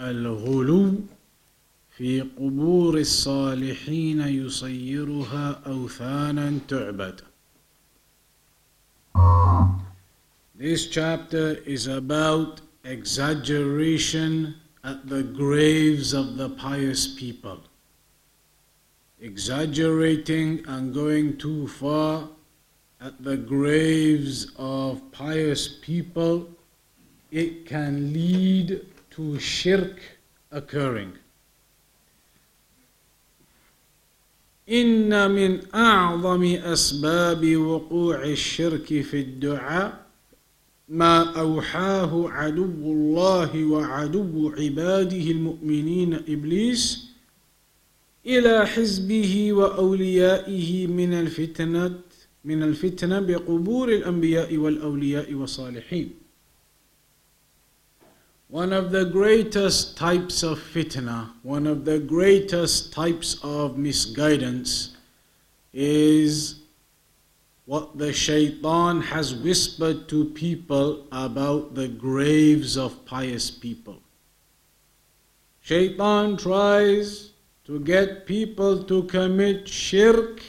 الغلو في قبور الصالحين يصيرها أوثانا تعبد This chapter is about exaggeration at the graves of the pious people. Exaggerating and going too far at the graves of pious people, it can lead to shirk occurring. إن من أعظم أسباب وقوع الشرك في الدعاء ما أوحاه عدو الله وعدو عباده المؤمنين إبليس إلى حزبه وأوليائه من الفتنة من الفتنة بقبور الأنبياء والأولياء والصالحين. One of the greatest types of fitna, one of the greatest types of misguidance is what the shaitan has whispered to people about the graves of pious people. Shaitan tries to get people to commit shirk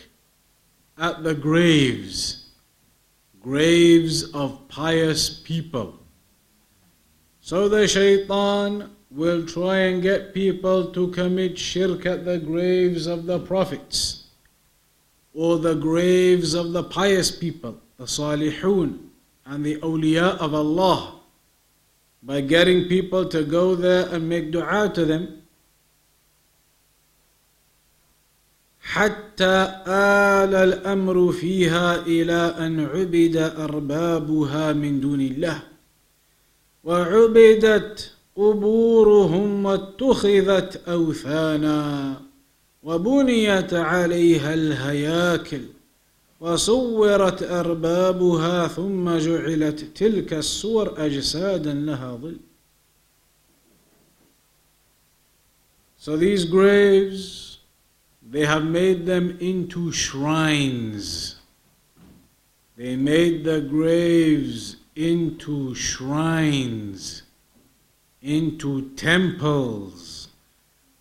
at the graves, graves of pious people. So the shaitan will try and get people to commit shirk at the graves of the prophets or the graves of the pious people, the salihun and the awliya of Allah by getting people to go there and make dua to them. حتى آل الأمر فيها إلى أن عبد أربابها من دون الله وعبدت قبورهم واتخذت أوثانا وبنيت عليها الهياكل وصورت أربابها ثم جعلت تلك الصور أجسادا لها ظل So these graves, they have made them into shrines. They made the graves into shrines, into temples.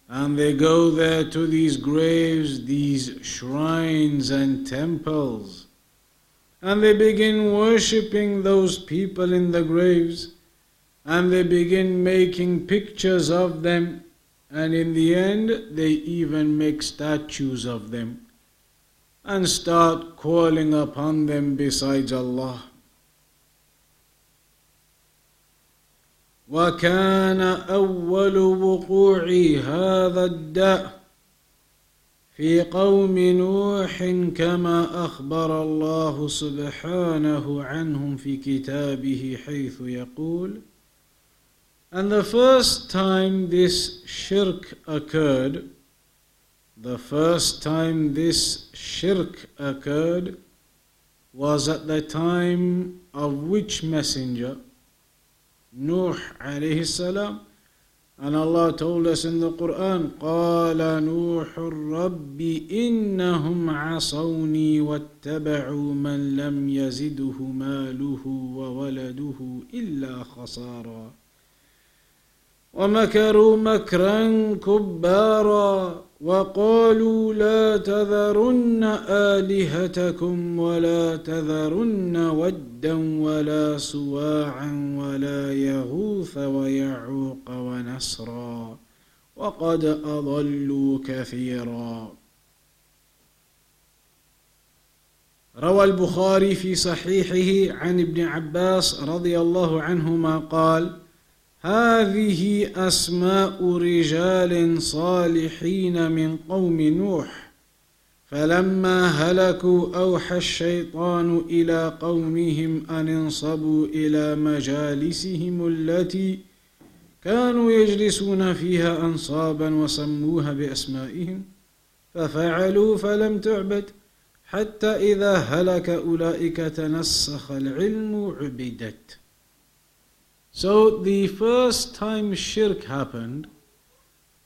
And they go there to these graves, these shrines and temples. And they begin worshipping those people in the graves. And they begin making pictures of them. And in the end, they even make statues of them. And start calling upon them besides Allah. وكان أول وقوع هذا الداء في قوم نوح كما أخبر الله سبحانه عنهم في كتابه حيث يقول And the first time this shirk occurred, the first time this shirk occurred was at the time of which messenger? Salam. And Allah told us in the Quran, قال نوح رب إنهم عصوني واتبعوا من لم يزده ماله وولده إلا خسارا ومكروا مكرا كبارا وقالوا لا تذرن آلهتكم ولا تذرن ودا ولا سواعا ولا يغوث ويعوق ونسرا وقد أضلوا كثيرا. روى البخاري في صحيحه عن ابن عباس رضي الله عنهما قال هذه أسماء رجال صالحين من قوم نوح فلما هلكوا أوحى الشيطان إلى قومهم أن انصبوا إلى مجالسهم التي كانوا يجلسون فيها أنصابا وسموها بأسمائهم ففعلوا فلم تعبد حتى إذا هلك أولئك تنسخ العلم عبدت. So the first time shirk happened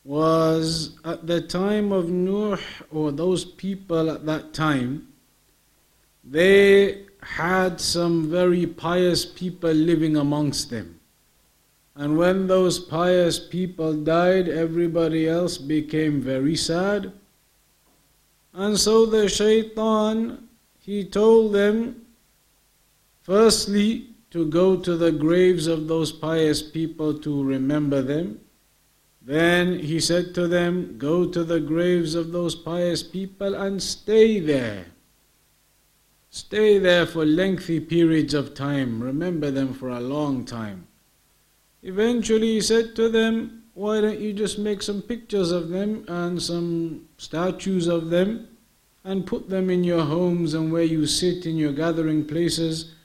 was at the time of Nuh or those people at that time they had some very pious people living amongst them. And when those pious people died, everybody else became very sad. And so the shaitan, he told them, firstly, to go to the graves of those pious people to remember them. Then he said to them, Go to the graves of those pious people and stay there. Stay there for lengthy periods of time. Remember them for a long time. Eventually, he said to them, Why don't you just make some pictures of them and some statues of them and put them in your homes and where you sit in your gathering places?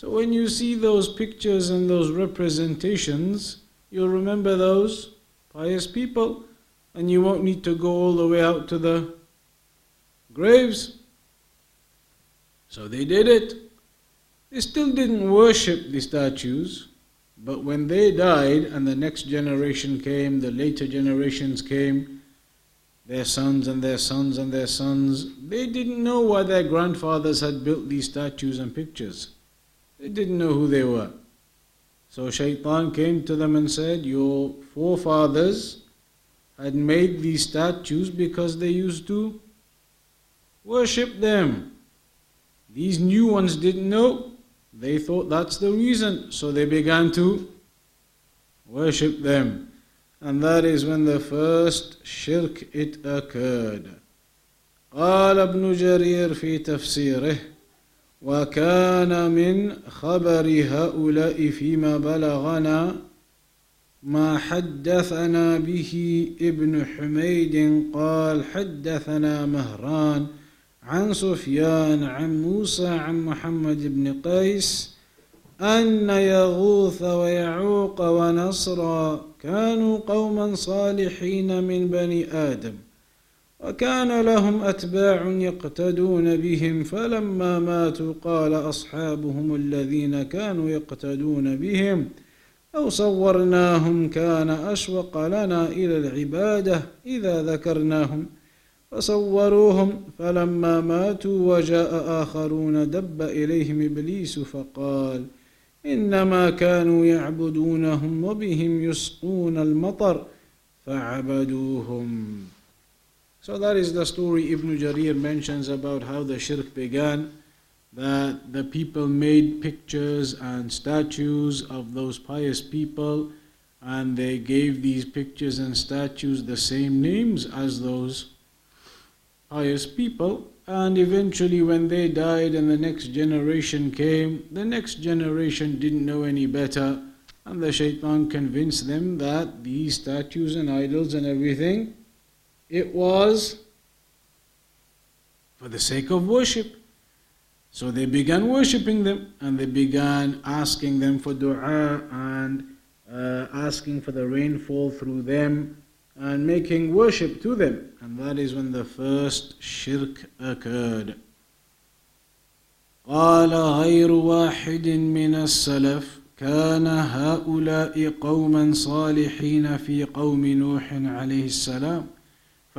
So when you see those pictures and those representations, you'll remember those pious people and you won't need to go all the way out to the graves. So they did it. They still didn't worship the statues, but when they died and the next generation came, the later generations came, their sons and their sons and their sons, they didn't know why their grandfathers had built these statues and pictures. They didn't know who they were. So Shaitan came to them and said, Your forefathers had made these statues because they used to worship them. These new ones didn't know. They thought that's the reason. So they began to worship them. And that is when the first shirk it occurred. قال ابن جرير في تفسيره وكان من خبر هؤلاء فيما بلغنا ما حدثنا به ابن حميد قال حدثنا مهران عن سفيان عن موسى عن محمد بن قيس أن يغوث ويعوق ونصرا كانوا قوما صالحين من بني آدم. وكان لهم أتباع يقتدون بهم فلما ماتوا قال أصحابهم الذين كانوا يقتدون بهم أو صورناهم كان أشوق لنا إلى العبادة إذا ذكرناهم. فصوروهم فلما ماتوا وجاء آخرون دب إليهم إبليس فقال إنما كانوا يعبدونهم وبهم يسقون المطر فعبدوهم. So that is the story Ibn Jarir mentions about how the shirk began, that the people made pictures and statues of those pious people, and they gave these pictures and statues the same names as those pious people. And eventually, when they died and the next generation came, the next generation didn't know any better, and the shaitan convinced them that these statues and idols and everything it was for the sake of worship. So they began worshipping them and they began asking them for dua and uh, asking for the rainfall through them and making worship to them. And that is when the first shirk occurred. قال غير واحد من السلف كان هؤلاء قوما صالحين في قوم نوح عليه السلام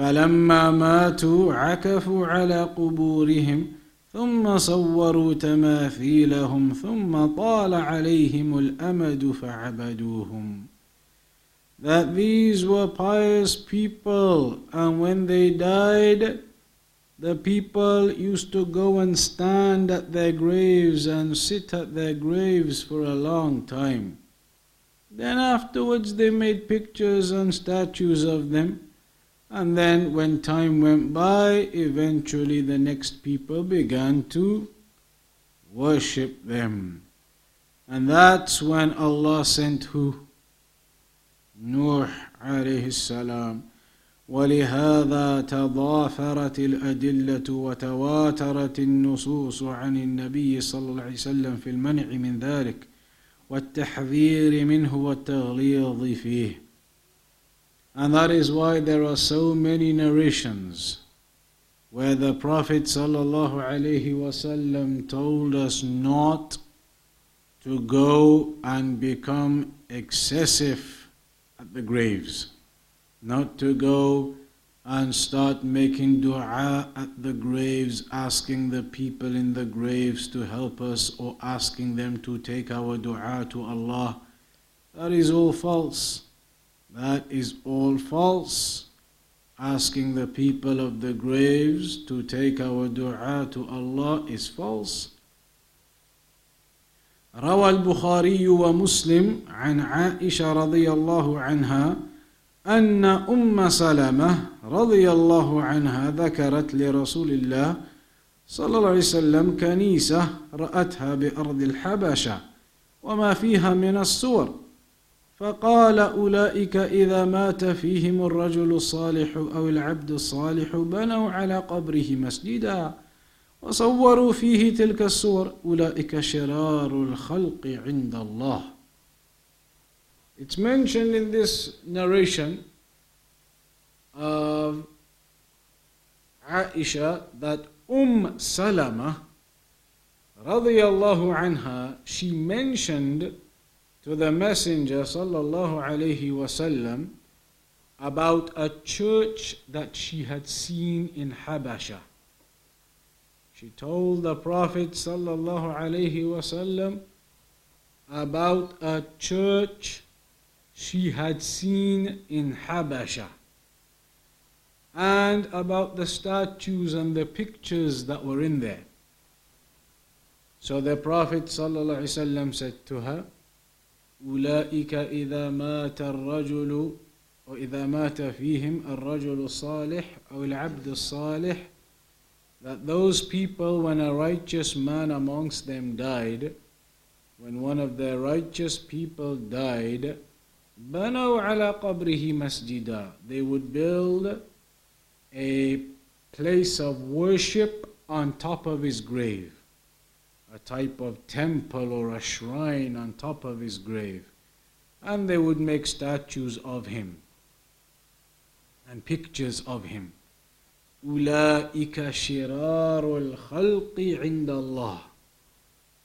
فلما ماتوا عكفوا على قبورهم ثم صوروا تماثيلهم ثم طال عليهم الامد فعبدوهم that these were pious people and when they died the people used to go and stand at their graves and sit at their graves for a long time then afterwards they made pictures and statues of them and then, when time went by, eventually the next people began to worship them. And that's when Allah sent who? Nuh عليه السلام ولهذا تضافرت الأدلة وتواترت النصوص عن النبي صلى الله عليه وسلم في المنع من ذلك والتحذير منه والتغليظ فيه. and that is why there are so many narrations where the Prophet ﷺ told us not to go and become excessive at the graves, not to go and start making dua at the graves, asking the people in the graves to help us or asking them to take our dua to Allah. That is all false. That is all false asking the people of the graves to take our dua to Allah is false. روى البخاري ومسلم عن عائشة رضي الله عنها أن أم سلمة رضي الله عنها ذكرت لرسول الله صلى الله عليه وسلم كنيسة رأتها بأرض الحبشة وما فيها من السور فقال أولئك إذا مات فيهم الرجل الصالح أو العبد الصالح بنوا على قبره مسجدا وصوروا فيه تلك الصور. أولئك شرار الخلق عند الله. It's mentioned in this narration of Aisha that Umm Salama radiallahu anha she mentioned to the Messenger sallallahu alaihi wasallam about a church that she had seen in Habasha. She told the Prophet sallallahu alaihi wasallam about a church she had seen in Habasha and about the statues and the pictures that were in there. So the Prophet ﷺ said to her, أولئك إذا مات الرجل وإذا مات فيهم الرجل الصالح أو العبد الصالح that those people when a righteous man amongst them died when one of the righteous people died بنوا على قبره مسجدا they would build a place of worship on top of his grave a type of temple or a shrine on top of his grave. And they would make statues of him and pictures of him. أولئك شرار الخلق عند الله.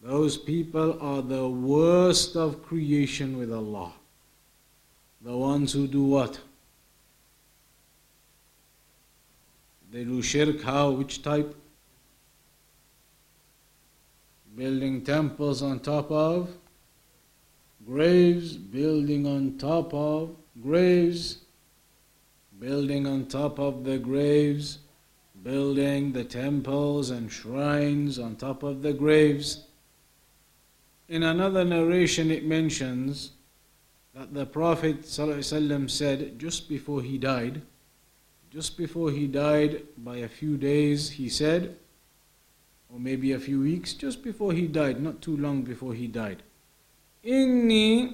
Those people are the worst of creation with Allah. The ones who do what? They do shirk how? Which type? Building temples on top of graves, building on top of graves, building on top of the graves, building the temples and shrines on top of the graves. In another narration, it mentions that the Prophet ﷺ said just before he died, just before he died by a few days, he said, or maybe a few weeks, just before he died, not too long before he died. إني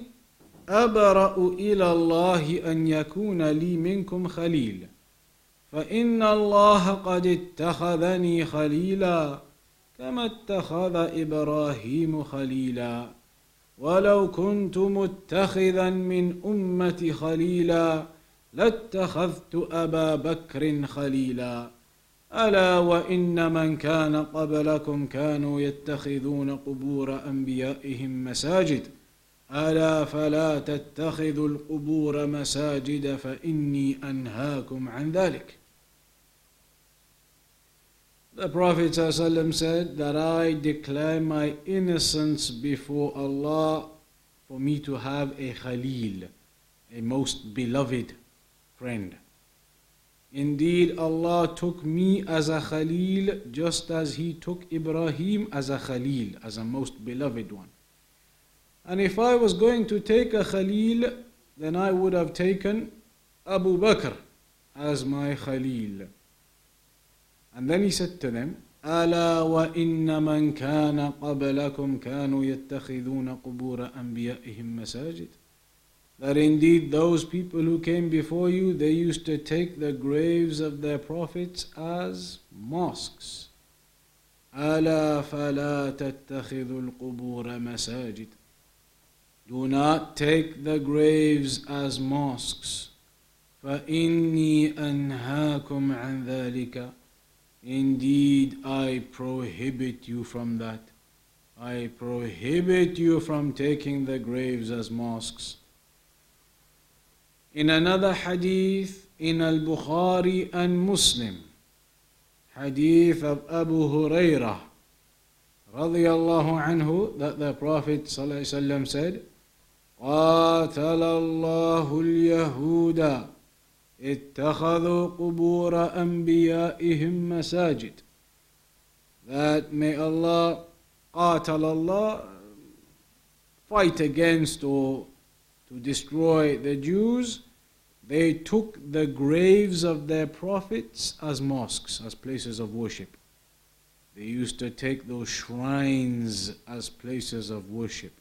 أبرأ إلى الله أن يكون لي منكم خليل. فإن الله قد اتخذني خليلا كما اتخذ إبراهيم خليلا. ولو كنت متخذا من أمتي خليلا لاتخذت أبا بكر خليلا. ألا وإن من كان قبلكم كانوا يتخذون قبور أنبيائهم مساجد ألا فلا تتخذوا القبور مساجد فإني أنهاكم عن ذلك The Prophet ﷺ said that I declare my innocence before Allah for me to have a Khalil, a most beloved friend. Indeed, Allah took me as a Khalil just as He took Ibrahim as a Khalil, as a most beloved one. And if I was going to take a Khalil, then I would have taken Abu Bakr as my Khalil. And then he said to them, ألا وإن من كان قبلكم كانوا يتخذون قبور أنبيائهم مساجد that indeed those people who came before you, they used to take the graves of their prophets as mosques. ألا فلا تتخذوا القبور مساجد Do not take the graves as mosques. فإني أنهاكم عن ذلك Indeed, I prohibit you from that. I prohibit you from taking the graves as mosques. In another hadith, in Al Bukhari and Muslim, hadith of Abu Hurairah, radiallahu anhu, that the Prophet ﷺ said, قاتل الله اليهود اتخذوا قبور أنبيائهم مساجد that may Allah قاتل Allah fight against or to destroy the Jews they took the graves of their prophets as mosques as places of worship they used to take those shrines as places of worship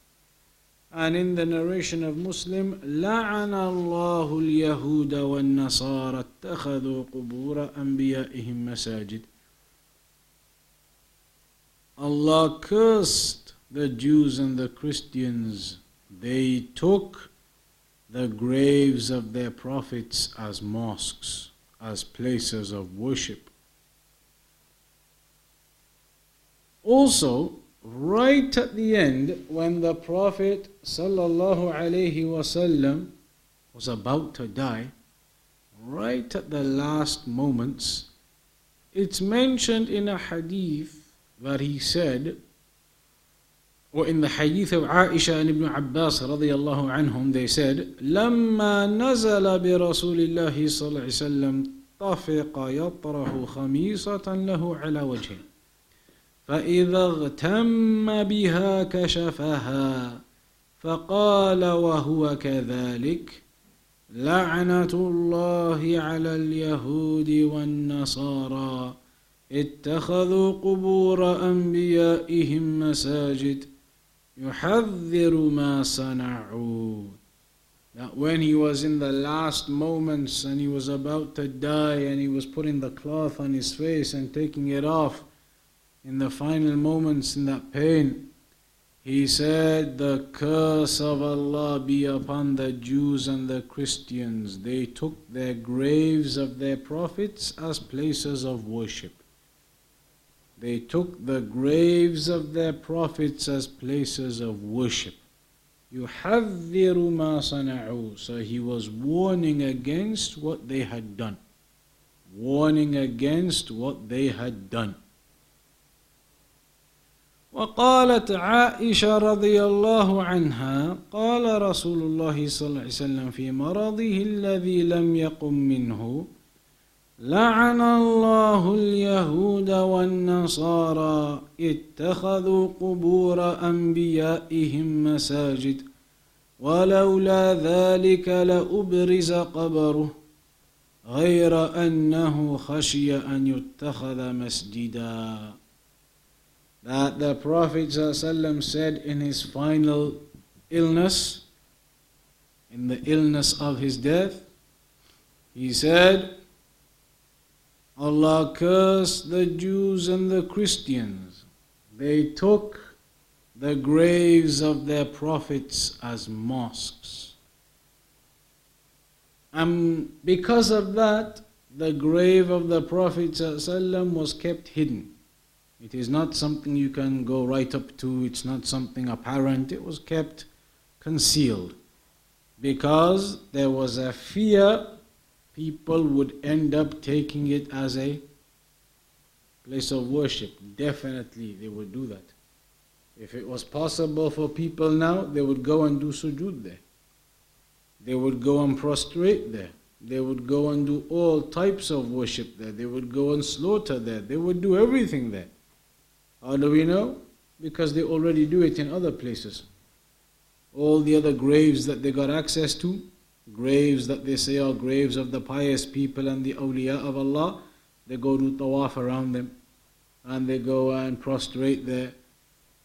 and in the narration of Muslim, لعن الله اليهود والنصارى اتخذوا قبور أنبيائهم مساجد. Allah cursed the Jews and the Christians. They took the graves of their prophets as mosques, as places of worship. Also, right at the end when the prophet wasallam was about to die right at the last moments it's mentioned in a hadith that he said in the hadith of Aisha and Ibn Abbas anhum they said لما نزل برسول الله صلى الله عليه وسلم طفق يطرح خميصة له على وجهه فإذا اغتم بها كشفها فقال وهو كذلك لعنة الله على اليهود والنصارى اتخذوا قبور أنبيائهم مساجد. يحذر ما صنعوا That when he was in the last moments and he was about to die and he was putting the cloth on his face and taking it off in the final moments in that pain, he said, The curse of Allah be upon the Jews and the Christians. They took their graves of their prophets as places of worship. They took the graves of their prophets as places of worship. يحذر ما صنعوا. So he was warning against what they had done. Warning against what they had done. وقالت عائشة رضي الله عنها قال رسول الله صلى الله عليه وسلم في مرضه الذي لم يقم منه لعن الله اليهود والنصارى اتخذوا قبور أنبيائهم مساجد ولولا ذلك لأبرز قبره غير أنه خشي أن يتخذ مسجداً. That the Prophet ﷺ said in his final illness, in the illness of his death, he said, Allah cursed the Jews and the Christians. They took the graves of their prophets as mosques. And because of that, the grave of the Prophet ﷺ was kept hidden. It is not something you can go right up to, it's not something apparent. It was kept concealed because there was a fear people would end up taking it as a place of worship. Definitely they would do that. If it was possible for people now, they would go and do sujood there. They would go and prostrate there. They would go and do all types of worship there. They would go and slaughter there. They would do everything there. How do we know? Because they already do it in other places. All the other graves that they got access to, graves that they say are graves of the pious people and the awliya of Allah, they go do tawaf around them and they go and prostrate there.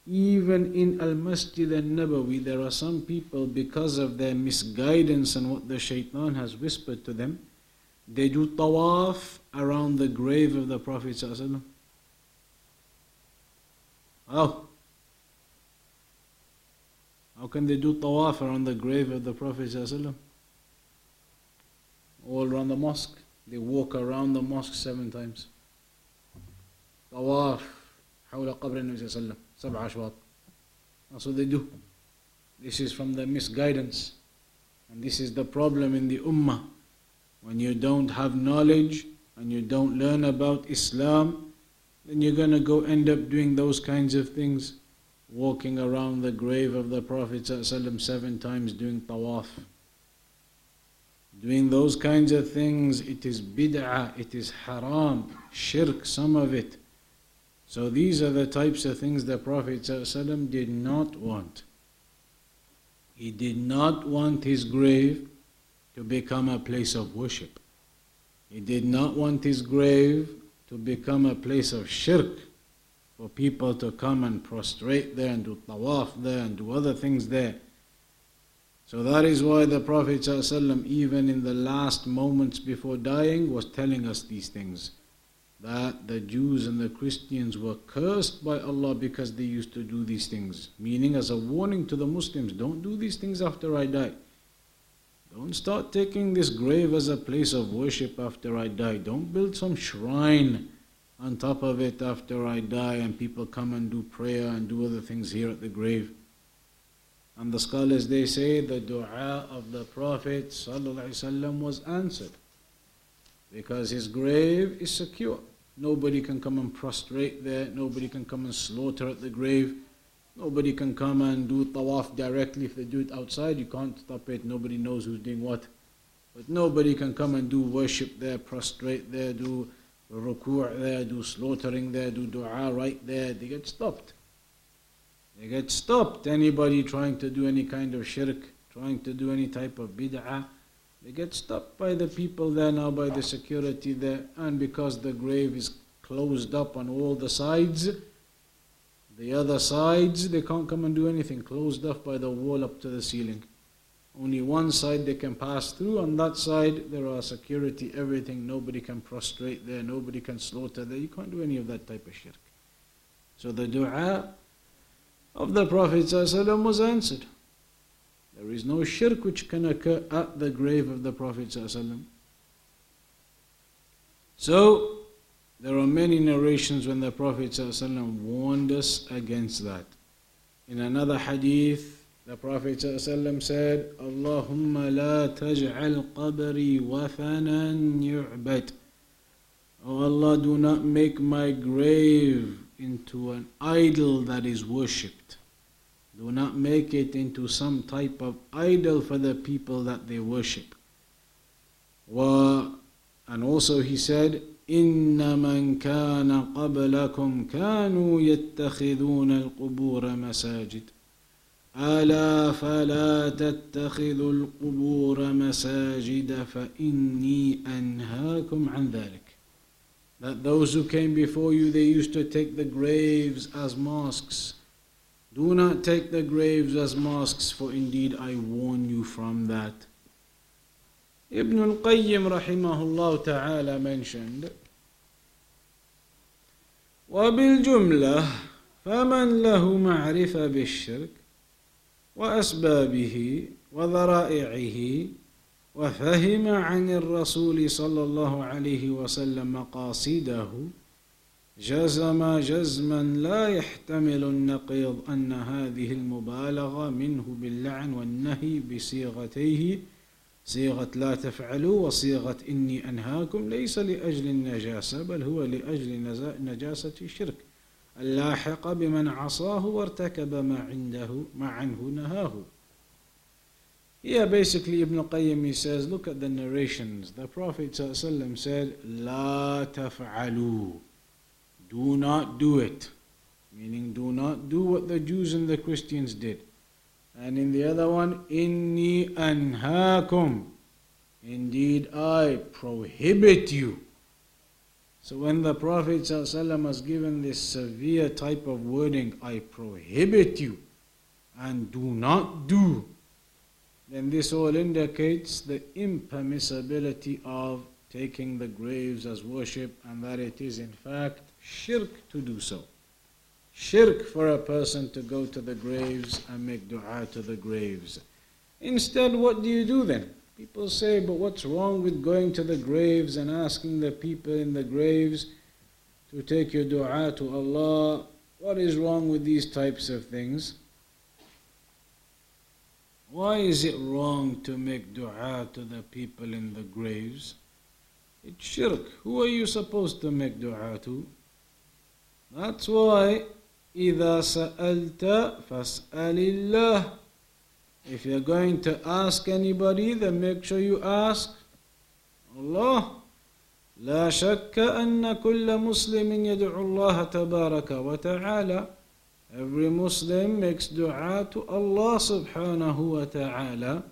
Even in Al Masjid al Nabawi, there are some people, because of their misguidance and what the shaitan has whispered to them, they do tawaf around the grave of the Prophet. Oh. How can they do tawaf around the grave of the Prophet? All around the mosque. They walk around the mosque seven times. Tawaf. حول قبر النبي صلى الله عليه وسلم سبع أشواط. That's what they do. This is from the misguidance. And this is the problem in the ummah. When you don't have knowledge and you don't learn about Islam, then you're going to go end up doing those kinds of things. Walking around the grave of the Prophet ﷺ seven times doing tawaf. Doing those kinds of things, it is bid'ah, it is haram, shirk, some of it. So these are the types of things the Prophet ﷺ did not want. He did not want his grave to become a place of worship. He did not want his grave to become a place of shirk for people to come and prostrate there and do tawaf there and do other things there. So that is why the Prophet ﷺ, even in the last moments before dying, was telling us these things. That the Jews and the Christians were cursed by Allah because they used to do these things. Meaning, as a warning to the Muslims, don't do these things after I die. Don't start taking this grave as a place of worship after I die. Don't build some shrine on top of it after I die and people come and do prayer and do other things here at the grave. And the scholars they say the dua of the Prophet ﷺ was answered because his grave is secure. Nobody can come and prostrate there, nobody can come and slaughter at the grave, nobody can come and do tawaf directly. If they do it outside, you can't stop it, nobody knows who's doing what. But nobody can come and do worship there, prostrate there, do ruku' there, do slaughtering there, do dua right there. They get stopped. They get stopped. Anybody trying to do any kind of shirk, trying to do any type of bid'ah, they get stopped by the people there now, by the security there, and because the grave is closed up on all the sides, the other sides, they can't come and do anything, closed off by the wall up to the ceiling. Only one side they can pass through, on that side there are security, everything, nobody can prostrate there, nobody can slaughter there, you can't do any of that type of shirk. So the dua of the Prophet ﷺ was answered. There is no shirk which can occur at the grave of the Prophet ﷺ. So, there are many narrations when the Prophet ﷺ warned us against that. In another hadith, the Prophet ﷺ said, Allahumma la taj'al qabri wathanan yu'bad. Oh Allah, do not make my grave into an idol that is worshipped. Do not make it into some type of idol for the people that they worship. And also he said, إن من كان قبلكم كانوا يتخذون القبور مساجد ألا فلا تتخذوا القبور مساجد فإني أنهاكم عن ذلك that those who came before you, they used to take the graves as mosques. Do not take the graves as mosques, for indeed I warn you from that. Ibn al-Qayyim rahimahullah ta'ala mentioned, وبالجملة فمن له معرفة بالشرك وأسبابه وذرائعه وفهم عن الرسول صلى الله عليه وسلم مقاصده جزم جزما لا يحتمل النقيض أن هذه المبالغة منه باللعن والنهي بصيغتيه صيغة لا تفعلوا وصيغة إني أنهاكم ليس لأجل النجاسة بل هو لأجل نجاسة الشرك. اللاحقة بمن عصاه وارتكب ما عنده ما عنه نهاه. Yeah, basically Ibn Qayyim he says, look at the narrations. The Prophet ﷺ said, La taf'alu. Do not do it. Meaning, do not do what the Jews and the Christians did. And in the other one, Inni anhaakum. Indeed, I prohibit you. So when the Prophet ﷺ has given this severe type of wording, I prohibit you and do not do then this all indicates the impermissibility of taking the graves as worship and that it is in fact shirk to do so. shirk for a person to go to the graves and make dua to the graves. Instead, what do you do then? People say, but what's wrong with going to the graves and asking the people in the graves to take your dua to Allah? What is wrong with these types of things? Why is it wrong to make dua to the people in the graves? It's shirk. Who are you supposed to make dua to? That's why إذا سألت فاسأل الله If you're going to ask anybody, then make sure you ask Allah. لا شك أن كل مسلم يدعو الله تبارك وتعالى Every Muslim makes dua to Allah subhanahu wa ta'ala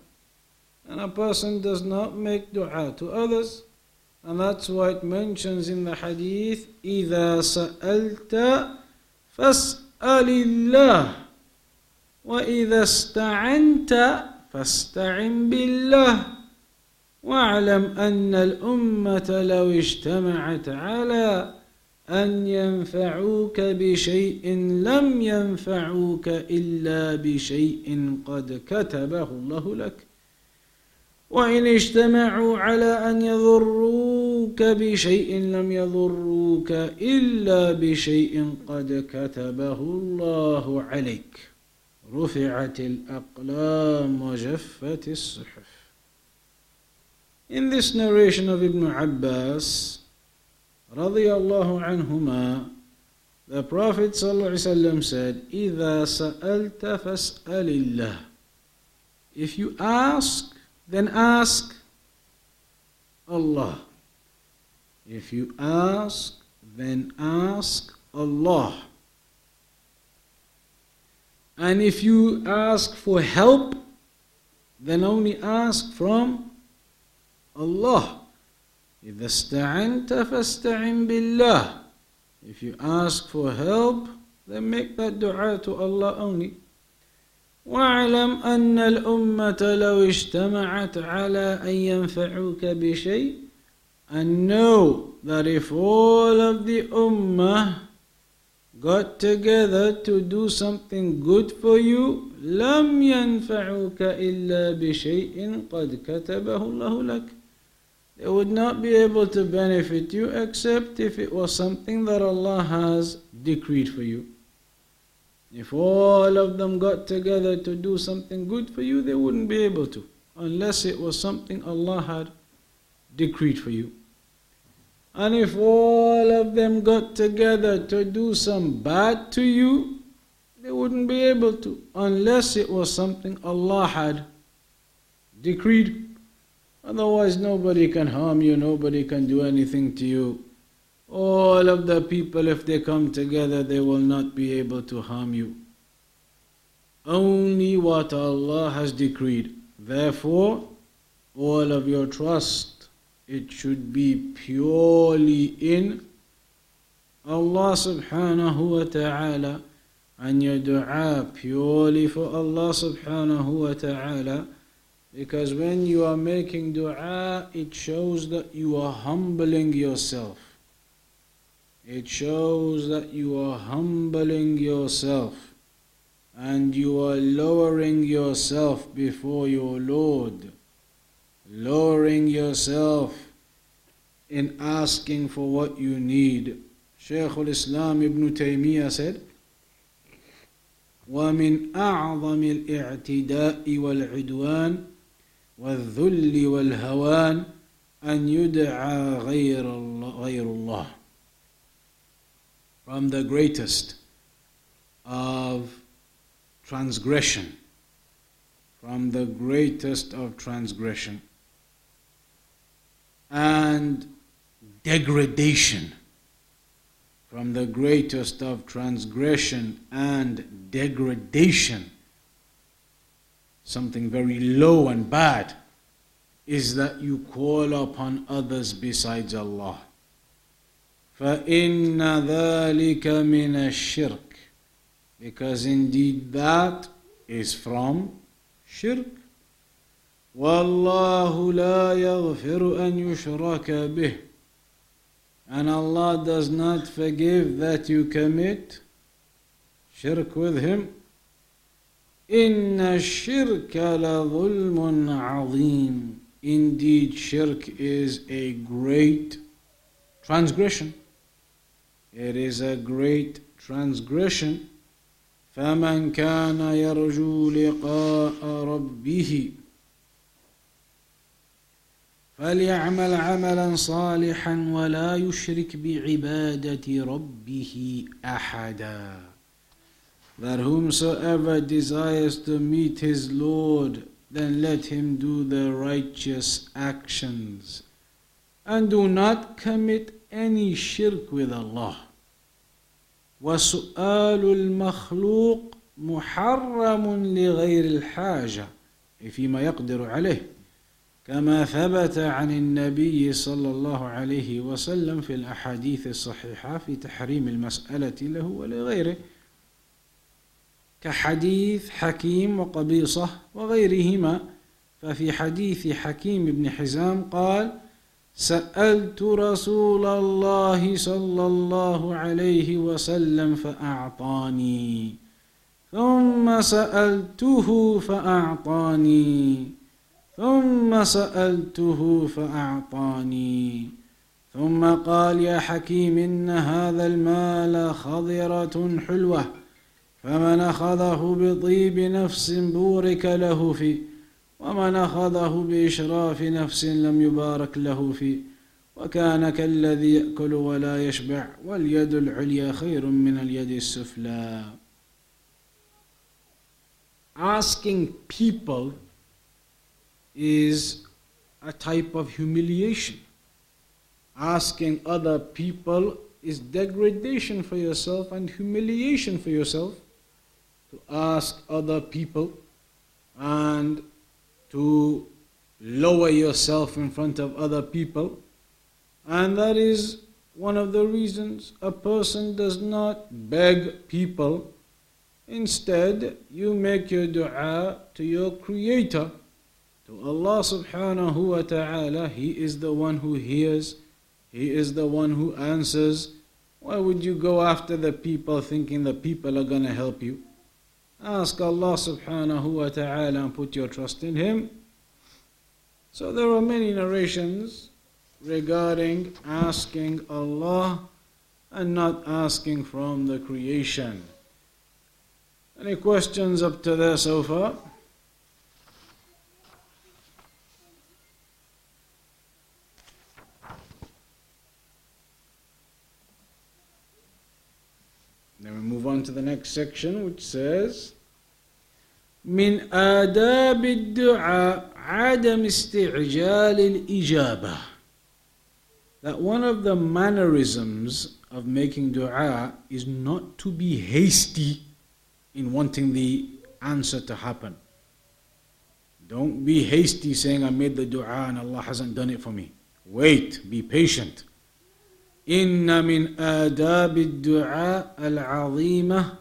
and a person does not make dua to others and that's why it mentions in the hadith إذا سألت فاسأل الله وإذا استعنت فاستعن بالله واعلم أن الأمة لو اجتمعت على أن ينفعوك بشيء لم ينفعوك إلا بشيء قد كتبه الله لك. وإن اجتمعوا على أن يضروك بشيء لم يضروك إلا بشيء قد كتبه الله عليك. رفعت الأقلام وجفت الصحف. In this narration of Ibn Abbas رضي الله عنهما the Prophet صلى الله عليه وسلم said إذا سألت فاسأل الله If you ask then ask Allah. If you ask, then ask Allah. And if you ask for help, then only ask from Allah. إذا استعنت فاستعن بالله. If you ask for help, then make that dua to Allah only. واعلم أن الأمة لو اجتمعت على أن ينفعوك بشيء and know that if all of the ummah got together to do something good for you لم ينفعوك إلا بشيء قد كتبه الله لك They would not be able to benefit you except if it was something that Allah has decreed for you. If all of them got together to do something good for you, they wouldn't be able to, unless it was something Allah had decreed for you. And if all of them got together to do some bad to you, they wouldn't be able to, unless it was something Allah had decreed. Otherwise, nobody can harm you, nobody can do anything to you all of the people, if they come together, they will not be able to harm you. Only what Allah has decreed. Therefore, all of your trust, it should be purely in Allah subhanahu wa ta'ala and your dua purely for Allah subhanahu wa ta'ala because when you are making dua it shows that you are humbling yourself it shows that you are humbling yourself and you are lowering yourself before your Lord, lowering yourself in asking for what you need. Shaykh al-Islam ibn Taymiyyah said, ومن أعظم الاعتداء والعدوان والذل والهوان أن يدعى غير الله, غير الله from the greatest of transgression, from the greatest of transgression, and degradation, from the greatest of transgression and degradation, something very low and bad, is that you call upon others besides Allah. فإن ذلك من الشرك because indeed that is from shirk والله لا يغفر أن يشرك به and Allah does not forgive that you commit shirk with him. إن الشرك لظلم عظيم Indeed, shirk is a great transgression. It is a great transgression. فمن كان يرجو لقاء ربه فليعمل عملا صالحا ولا يشرك بعبادة ربه أحدا That whomsoever desires to meet his Lord, then let him do the righteous actions. And do not commit any shirk with Allah. وسؤال المخلوق محرم لغير الحاجة فيما يقدر عليه كما ثبت عن النبي صلى الله عليه وسلم في الأحاديث الصحيحة في تحريم المسألة له ولغيره كحديث حكيم وقبيصة وغيرهما ففي حديث حكيم بن حزام قال سألت رسول الله صلى الله عليه وسلم فأعطاني ثم سألته فأعطاني ثم سألته فأعطاني. ثم قال يا حكيم إن هذا المال خضرة حلوة. فمن أخذه بطيب نفس بورك له فيه ومن أخذه بإشراف نفس لم يبارك له فيه وكان كالذي يأكل ولا يشبع واليد العليا خير من اليد السفلى Asking people is a type of humiliation. Asking other people is degradation for yourself and humiliation for yourself. To ask other people and to lower yourself in front of other people. And that is one of the reasons a person does not beg people. Instead, you make your dua to your Creator to Allah subhanahu wa ta'ala, He is the one who hears, He is the one who answers. Why would you go after the people thinking the people are going to help you? Ask Allah subhanahu wa ta'ala and put your trust in Him. So there are many narrations regarding asking Allah and not asking from the creation. Any questions up to there so far? Then we move on to the next section which says من آداب الدعاء عدم استعجال الإجابة that one of the mannerisms of making dua is not to be hasty in wanting the answer to happen. Don't be hasty saying, I made the dua and Allah hasn't done it for me. Wait, be patient. إن من آداب الدعاء العظيمة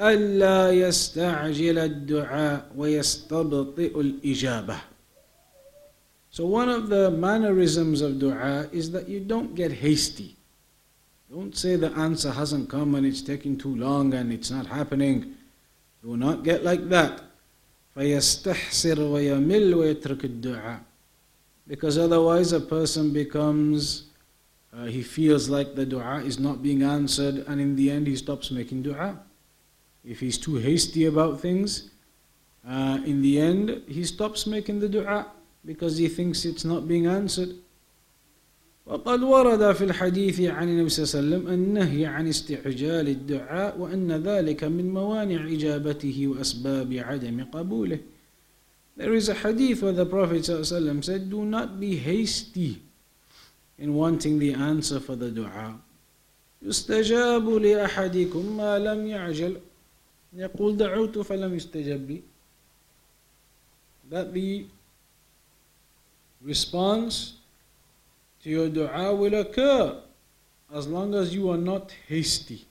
ألا يستعجل الدعاء ويستبطئ الإجابة. So one of the mannerisms of dua is that you don't get hasty. Don't say the answer hasn't come and it's taking too long and it's not happening. Do not get like that. فيستحسر ويمل ويترك الدعاء. Because otherwise a person becomes uh, he feels like the dua is not being answered, and in the end, he stops making dua. If he's too hasty about things, uh, in the end, he stops making the dua because he thinks it's not being answered. وقد ورد في الحديث عن النبي صلى الله عليه وسلم النهي عن استعجال الدعاء وأن ذلك من موانع إجابته وأسباب عدم قبوله. There is a hadith where the Prophet ﷺ said, Do not be hasty in wanting the answer for the dua. يستجاب لأحدكم ما لم يعجل يقول دعوت فلم يستجب لي that the response to your dua will occur as long as you are not hasty.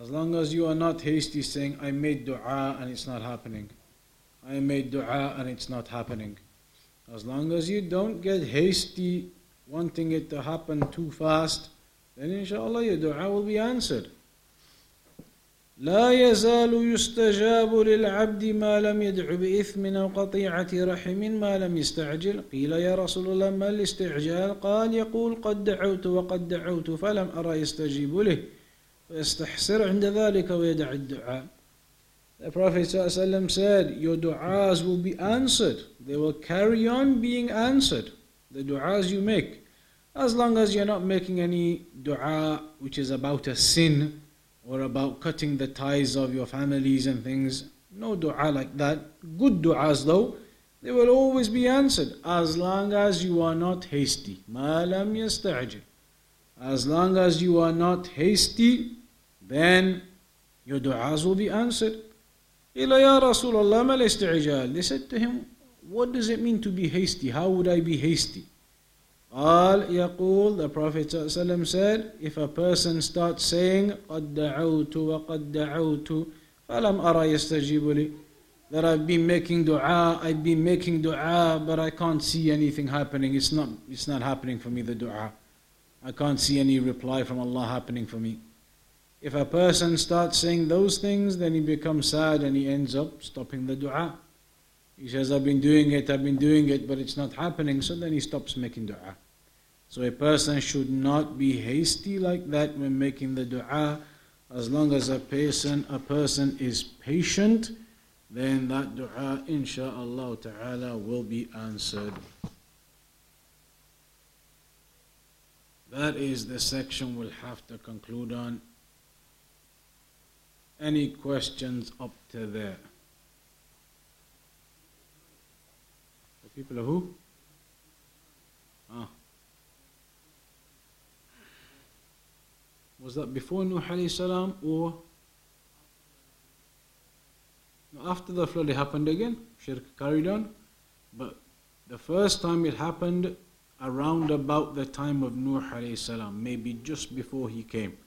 As long as you are not hasty saying, I made dua and it's not happening. I made dua and it's not happening. As long as you don't get hasty wanting it to happen too fast, then inshallah your dua will be answered. لا يزال يستجاب للعبد ما لم يدع بإثم أو قطيعة رحم ما لم يستعجل قيل يا رسول الله ما الاستعجال قال يقول قد دعوت وقد دعوت فلم أرى يستجيب له ويستحسر عند ذلك ويدع الدعاء The Prophet ﷺ said, Your du'as will be answered. They will carry on being answered. The du'as you make. As long as you're not making any du'a which is about a sin or about cutting the ties of your families and things. No dua like that. Good du'as though, they will always be answered as long as you are not hasty. ما لم يستعجل. As long as you are not hasty, then your du'as will be answered. إلى يا رسول الله ما الاستعجال. They said to him, what does it mean to be hasty? How would I be hasty? قال يقول the Prophet ﷺ said if a person starts saying قد دعوت وقد دعوت فلم أرى يستجيب لي that I've been making dua I've been making dua but I can't see anything happening it's not it's not happening for me the dua I can't see any reply from Allah happening for me if a person starts saying those things then he becomes sad and he ends up stopping the dua he says, I've been doing it, I've been doing it, but it's not happening, so then he stops making dua. So a person should not be hasty like that when making the dua. As long as a person, a person is patient, then that dua, insha'Allah ta'ala, will be answered. That is the section we'll have to conclude on. Any questions up to there? People of who? Ah. Was that before Nuh alayhi salam or after the flood it happened again? Shirk carried on. But the first time it happened around about the time of Nuh alayhi salam, maybe just before he came,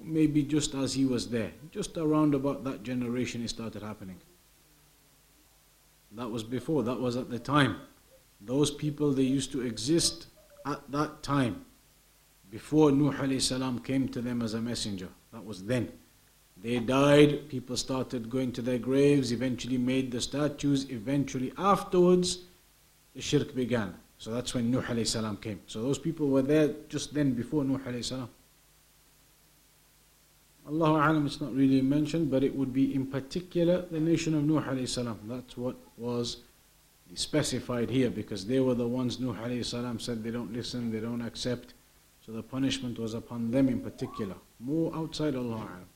maybe just as he was there, just around about that generation it started happening. That was before, that was at the time. Those people, they used to exist at that time. Before Nuh alayhi salam came to them as a messenger. That was then. They died, people started going to their graves, eventually made the statues, eventually afterwards the shirk began. So that's when Nuh alayhi salam came. So those people were there just then before Nuh alayhi salam. Allahu Alam, it's not really mentioned, but it would be in particular the nation of Nuh alayhi salam. That's what was specified here because they were the ones Nuh alayhi salam said they don't listen, they don't accept. So the punishment was upon them in particular. More outside Allah Alam.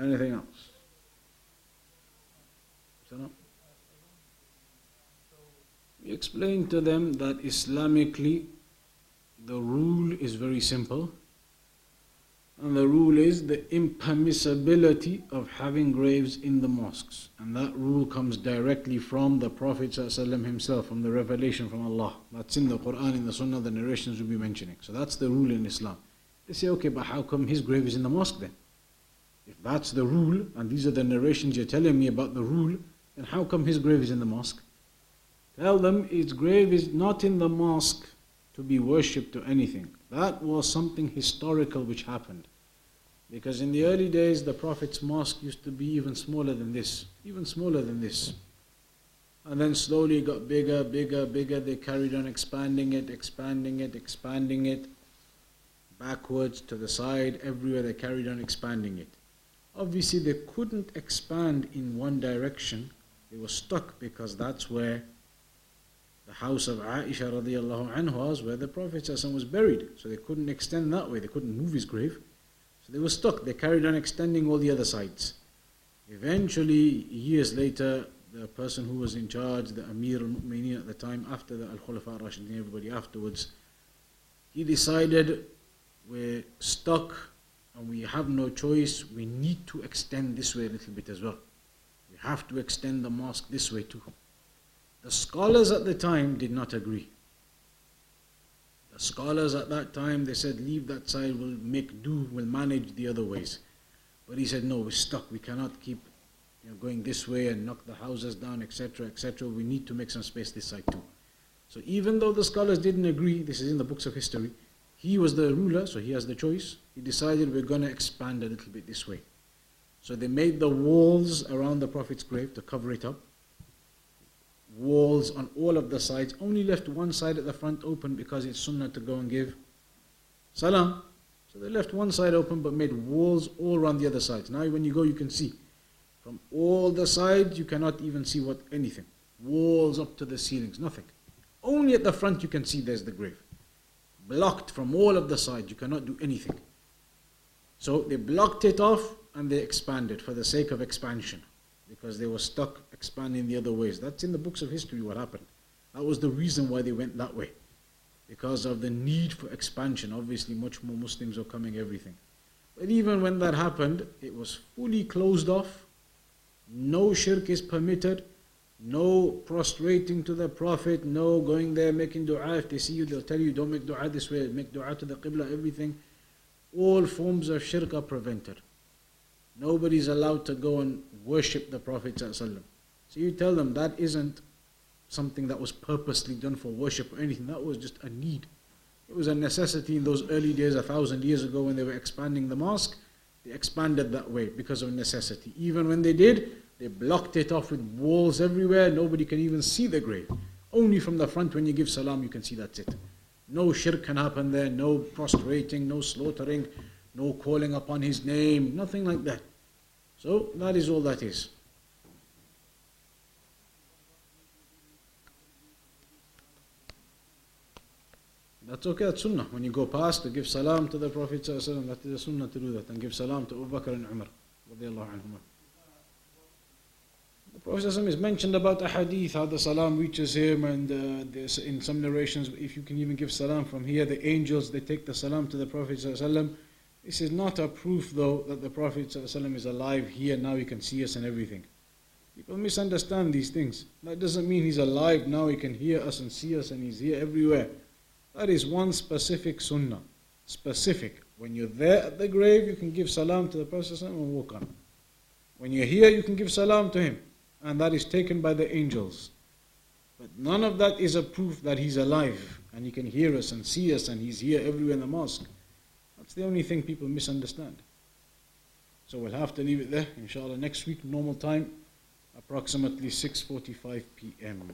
Anything else? We explained to them that Islamically the rule is very simple and the rule is the impermissibility of having graves in the mosques. And that rule comes directly from the Prophet ﷺ himself, from the revelation from Allah. That's in the Quran, in the Sunnah, the narrations we'll be mentioning. So that's the rule in Islam. They say, okay, but how come his grave is in the mosque then? If that's the rule, and these are the narrations you're telling me about the rule, then how come his grave is in the mosque? Tell them his grave is not in the mosque to be worshipped to anything. That was something historical which happened. Because in the early days, the Prophet's mosque used to be even smaller than this, even smaller than this. And then slowly it got bigger, bigger, bigger. They carried on expanding it, expanding it, expanding it, backwards, to the side, everywhere they carried on expanding it. Obviously, they couldn't expand in one direction. They were stuck because that's where the house of Aisha radiallahu anha was where the Prophet was buried. So they couldn't extend that way, they couldn't move his grave. So they were stuck, they carried on extending all the other sides. Eventually, years later, the person who was in charge, the Amir al Mu'mineen at the time, after the Al Khulafa Rashidin, everybody afterwards, he decided we're stuck and we have no choice, we need to extend this way a little bit as well. We have to extend the mosque this way too. The scholars at the time did not agree. The scholars at that time, they said, leave that side, we'll make do, we'll manage the other ways. But he said, no, we're stuck, we cannot keep you know, going this way and knock the houses down, etc., etc. We need to make some space this side too. So even though the scholars didn't agree, this is in the books of history, he was the ruler, so he has the choice. He decided we're going to expand a little bit this way. So they made the walls around the Prophet's grave to cover it up. Walls on all of the sides, only left one side at the front open because it's sunnah to go and give salam. So they left one side open but made walls all around the other sides. Now when you go, you can see. From all the sides, you cannot even see what anything. Walls up to the ceilings, nothing. Only at the front you can see there's the grave. Blocked from all of the sides, you cannot do anything. So they blocked it off and they expanded for the sake of expansion because they were stuck expanding the other ways. That's in the books of history what happened. That was the reason why they went that way because of the need for expansion. Obviously, much more Muslims are coming, everything. But even when that happened, it was fully closed off. No shirk is permitted. No prostrating to the Prophet. No going there making dua. If they see you, they'll tell you, don't make dua this way. Make dua to the Qibla, everything. All forms of shirk are prevented. Nobody's allowed to go and worship the Prophet. So you tell them that isn't something that was purposely done for worship or anything. That was just a need. It was a necessity in those early days, a thousand years ago, when they were expanding the mosque. They expanded that way because of necessity. Even when they did, they blocked it off with walls everywhere. Nobody can even see the grave. Only from the front, when you give salam, you can see that's it. No shirk can happen there, no prostrating, no slaughtering, no calling upon his name, nothing like that. So that is all that is. That's okay, that's sunnah. When you go past to give salam to the Prophet, that is a sunnah to do that, and give salam to Abu Bakr and Umar. The Prophet is mentioned about a hadith, how the salam reaches him, and uh, in some narrations, if you can even give salam from here, the angels they take the salam to the Prophet. This is not a proof, though, that the Prophet ﷺ is alive here, now he can see us and everything. People misunderstand these things. That doesn't mean he's alive now, he can hear us and see us, and he's here everywhere. That is one specific sunnah. Specific. When you're there at the grave, you can give salam to the Prophet ﷺ and walk on. When you're here, you can give salam to him. And that is taken by the angels. But none of that is a proof that he's alive and he can hear us and see us and he's here everywhere in the mosque. That's the only thing people misunderstand. So we'll have to leave it there. Inshallah, next week, normal time, approximately 6.45 p.m.